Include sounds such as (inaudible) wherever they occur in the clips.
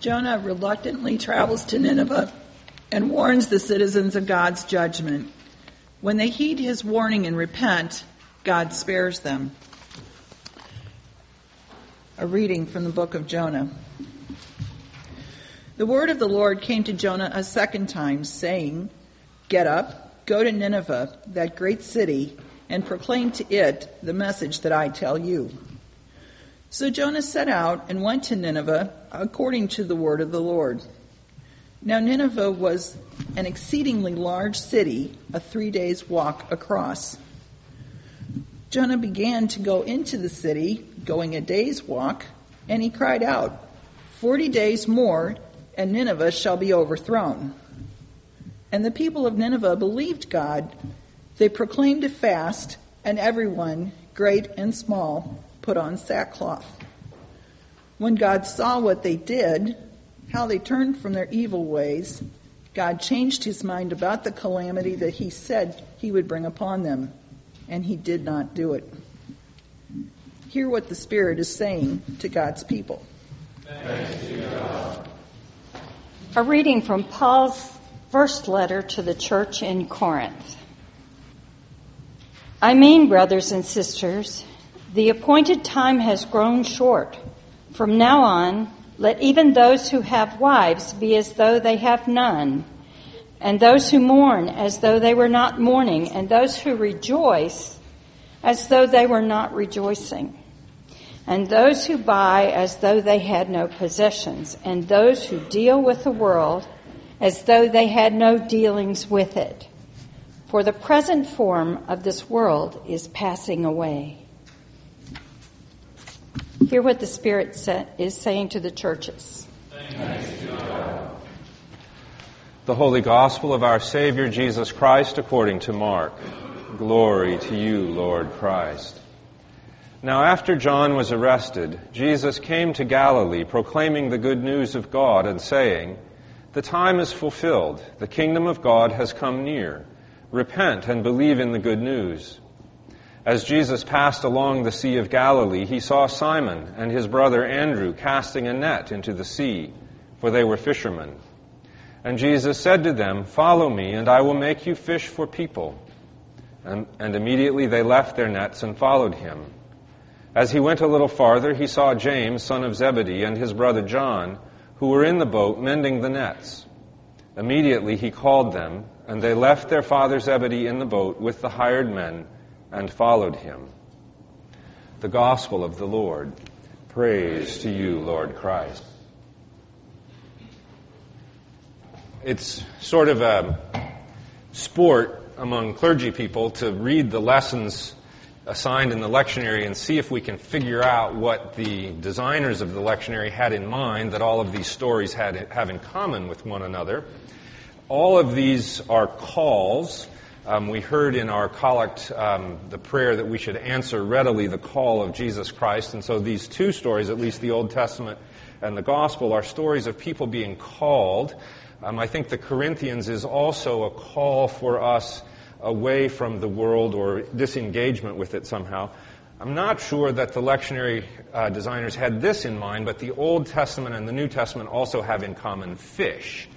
Jonah reluctantly travels to Nineveh and warns the citizens of God's judgment. When they heed his warning and repent, God spares them. A reading from the book of Jonah. The word of the Lord came to Jonah a second time, saying, Get up, go to Nineveh, that great city, and proclaim to it the message that I tell you. So Jonah set out and went to Nineveh according to the word of the Lord. Now Nineveh was an exceedingly large city, a three days walk across. Jonah began to go into the city, going a day's walk, and he cried out, Forty days more, and Nineveh shall be overthrown. And the people of Nineveh believed God. They proclaimed a fast, and everyone, great and small, put on sackcloth. When God saw what they did, how they turned from their evil ways, God changed his mind about the calamity that he said he would bring upon them, and he did not do it. Hear what the Spirit is saying to God's people. A reading from Paul's first letter to the church in Corinth. I mean, brothers and sisters, the appointed time has grown short. From now on, let even those who have wives be as though they have none, and those who mourn as though they were not mourning, and those who rejoice as though they were not rejoicing, and those who buy as though they had no possessions, and those who deal with the world as though they had no dealings with it. For the present form of this world is passing away. Hear what the Spirit is saying to the churches. The Holy Gospel of our Savior Jesus Christ according to Mark. Glory to you, Lord Christ. Now, after John was arrested, Jesus came to Galilee proclaiming the good news of God and saying, The time is fulfilled, the kingdom of God has come near. Repent and believe in the good news. As Jesus passed along the Sea of Galilee, he saw Simon and his brother Andrew casting a net into the sea, for they were fishermen. And Jesus said to them, Follow me, and I will make you fish for people. And, and, immediately they left their nets and followed him. As he went a little farther, he saw James, son of Zebedee, and his brother John, who were in the boat mending the nets. Immediately he called them, and they left their father Zebedee in the boat with the hired men and followed him. The Gospel of the Lord. Praise to you, Lord Christ. It's sort of a sport among clergy people to read the lessons assigned in the lectionary and see if we can figure out what the designers of the lectionary had in mind that all of these stories had, have in common with one another. All of these are calls um, we heard in our collect um, the prayer that we should answer readily the call of Jesus Christ. And so these two stories, at least the Old Testament and the Gospel, are stories of people being called. Um, I think the Corinthians is also a call for us away from the world or disengagement with it somehow. I'm not sure that the lectionary uh, designers had this in mind, but the Old Testament and the New Testament also have in common fish.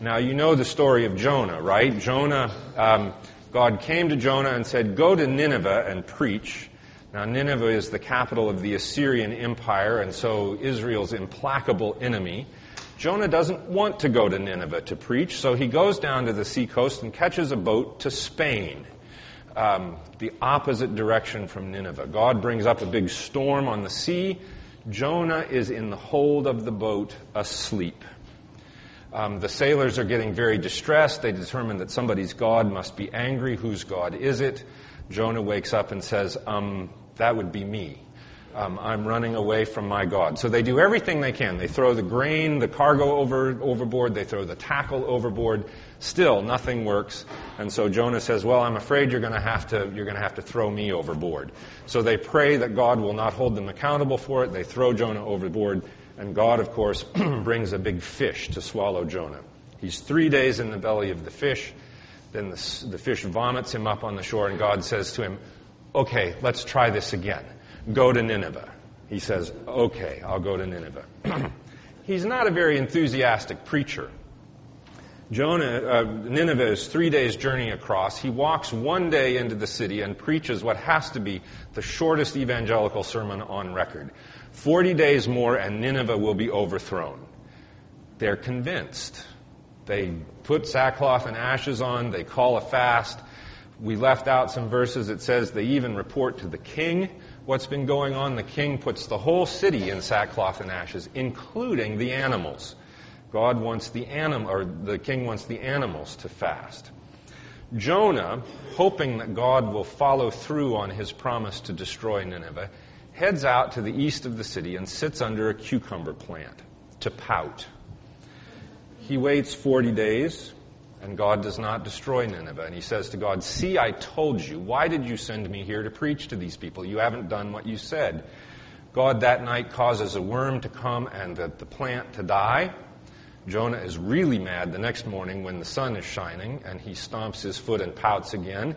Now, you know the story of Jonah, right? Jonah, um, God came to Jonah and said, Go to Nineveh and preach. Now, Nineveh is the capital of the Assyrian Empire, and so Israel's implacable enemy. Jonah doesn't want to go to Nineveh to preach, so he goes down to the seacoast and catches a boat to Spain, um, the opposite direction from Nineveh. God brings up a big storm on the sea. Jonah is in the hold of the boat asleep. Um, the sailors are getting very distressed. They determine that somebody's God must be angry. Whose God is it? Jonah wakes up and says, um, That would be me. Um, I'm running away from my God. So they do everything they can. They throw the grain, the cargo over, overboard. They throw the tackle overboard. Still, nothing works. And so Jonah says, "Well, I'm afraid you're going to have to you're going to have to throw me overboard." So they pray that God will not hold them accountable for it. They throw Jonah overboard. And God, of course, (clears throat) brings a big fish to swallow Jonah. He's three days in the belly of the fish. Then the, the fish vomits him up on the shore, and God says to him, Okay, let's try this again. Go to Nineveh. He says, Okay, I'll go to Nineveh. (clears throat) he's not a very enthusiastic preacher. Jonah, uh, Nineveh is three days' journey across. He walks one day into the city and preaches what has to be the shortest evangelical sermon on record. Forty days more and Nineveh will be overthrown. They're convinced. They put sackcloth and ashes on, they call a fast. We left out some verses. It says they even report to the king what's been going on. The king puts the whole city in sackcloth and ashes, including the animals. God wants the animal, or the king wants the animals to fast. Jonah, hoping that God will follow through on his promise to destroy Nineveh, heads out to the east of the city and sits under a cucumber plant to pout. He waits 40 days, and God does not destroy Nineveh. And he says to God, See, I told you. Why did you send me here to preach to these people? You haven't done what you said. God that night causes a worm to come and the, the plant to die. Jonah is really mad the next morning when the sun is shining and he stomps his foot and pouts again.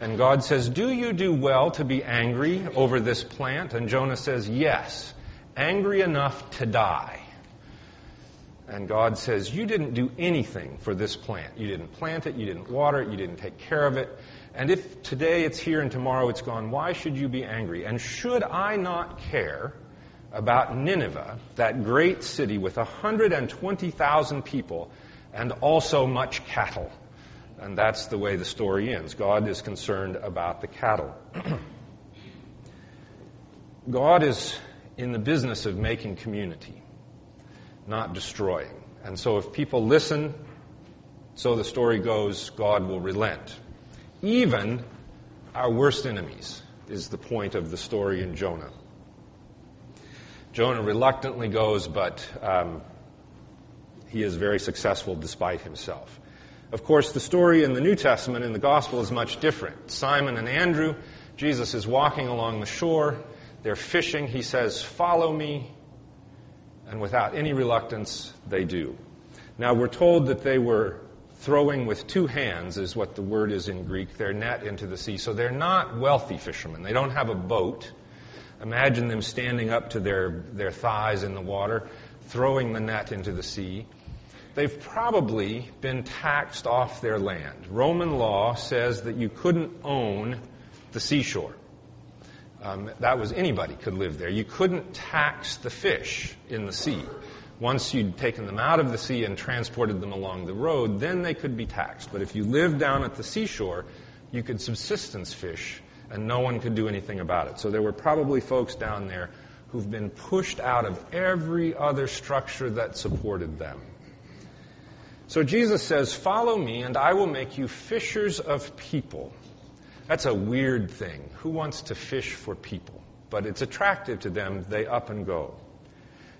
And God says, Do you do well to be angry over this plant? And Jonah says, Yes, angry enough to die. And God says, You didn't do anything for this plant. You didn't plant it, you didn't water it, you didn't take care of it. And if today it's here and tomorrow it's gone, why should you be angry? And should I not care about Nineveh, that great city with 120,000 people and also much cattle. And that's the way the story ends. God is concerned about the cattle. (clears throat) God is in the business of making community, not destroying. And so if people listen, so the story goes, God will relent. Even our worst enemies is the point of the story in Jonah. Jonah reluctantly goes, but um, he is very successful despite himself. Of course, the story in the New Testament in the Gospel is much different. Simon and Andrew, Jesus is walking along the shore. They're fishing. He says, Follow me. And without any reluctance, they do. Now, we're told that they were throwing with two hands, is what the word is in Greek, their net into the sea. So they're not wealthy fishermen. They don't have a boat. Imagine them standing up to their, their thighs in the water, throwing the net into the sea. They've probably been taxed off their land. Roman law says that you couldn't own the seashore. Um, that was anybody could live there. You couldn't tax the fish in the sea. Once you'd taken them out of the sea and transported them along the road, then they could be taxed. But if you lived down at the seashore, you could subsistence fish and no one could do anything about it. So there were probably folks down there who've been pushed out of every other structure that supported them. So Jesus says, Follow me, and I will make you fishers of people. That's a weird thing. Who wants to fish for people? But it's attractive to them. They up and go.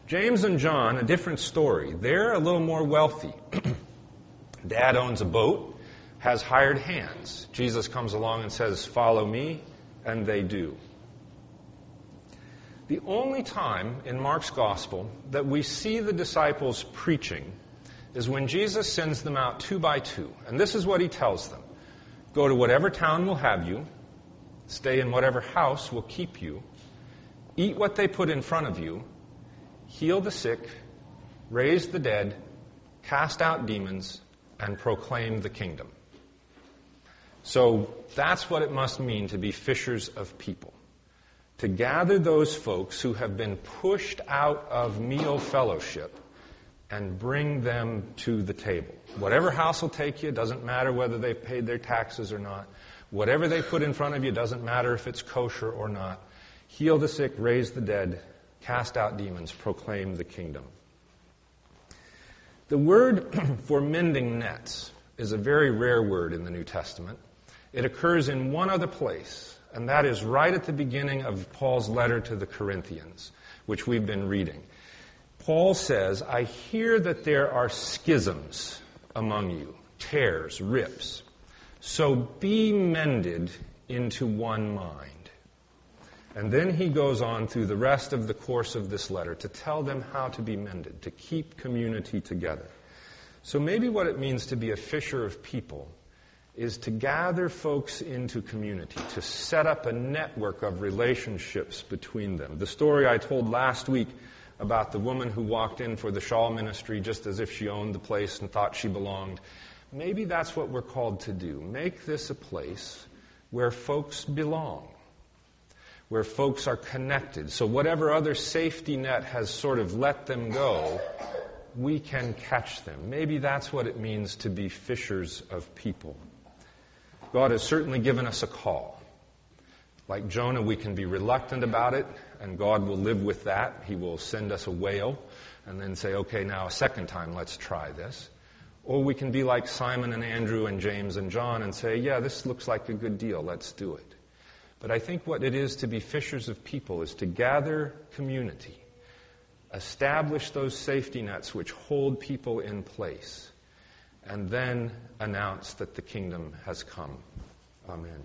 James and John, a different story. They're a little more wealthy. (clears throat) Dad owns a boat has hired hands. Jesus comes along and says, Follow me, and they do. The only time in Mark's gospel that we see the disciples preaching is when Jesus sends them out two by two. And this is what he tells them Go to whatever town will have you, stay in whatever house will keep you, eat what they put in front of you, heal the sick, raise the dead, cast out demons, and proclaim the kingdom. So that's what it must mean to be fishers of people. To gather those folks who have been pushed out of meal fellowship and bring them to the table. Whatever house will take you, doesn't matter whether they've paid their taxes or not. Whatever they put in front of you, doesn't matter if it's kosher or not. Heal the sick, raise the dead, cast out demons, proclaim the kingdom. The word (clears throat) for mending nets is a very rare word in the New Testament. It occurs in one other place, and that is right at the beginning of Paul's letter to the Corinthians, which we've been reading. Paul says, I hear that there are schisms among you, tears, rips. So be mended into one mind. And then he goes on through the rest of the course of this letter to tell them how to be mended, to keep community together. So maybe what it means to be a fisher of people is to gather folks into community, to set up a network of relationships between them. The story I told last week about the woman who walked in for the shawl ministry just as if she owned the place and thought she belonged. Maybe that's what we're called to do. Make this a place where folks belong, where folks are connected. So whatever other safety net has sort of let them go, we can catch them. Maybe that's what it means to be fishers of people. God has certainly given us a call. Like Jonah, we can be reluctant about it, and God will live with that. He will send us a whale and then say, okay, now a second time, let's try this. Or we can be like Simon and Andrew and James and John and say, yeah, this looks like a good deal, let's do it. But I think what it is to be fishers of people is to gather community, establish those safety nets which hold people in place, and then announce that the kingdom has come. Amen.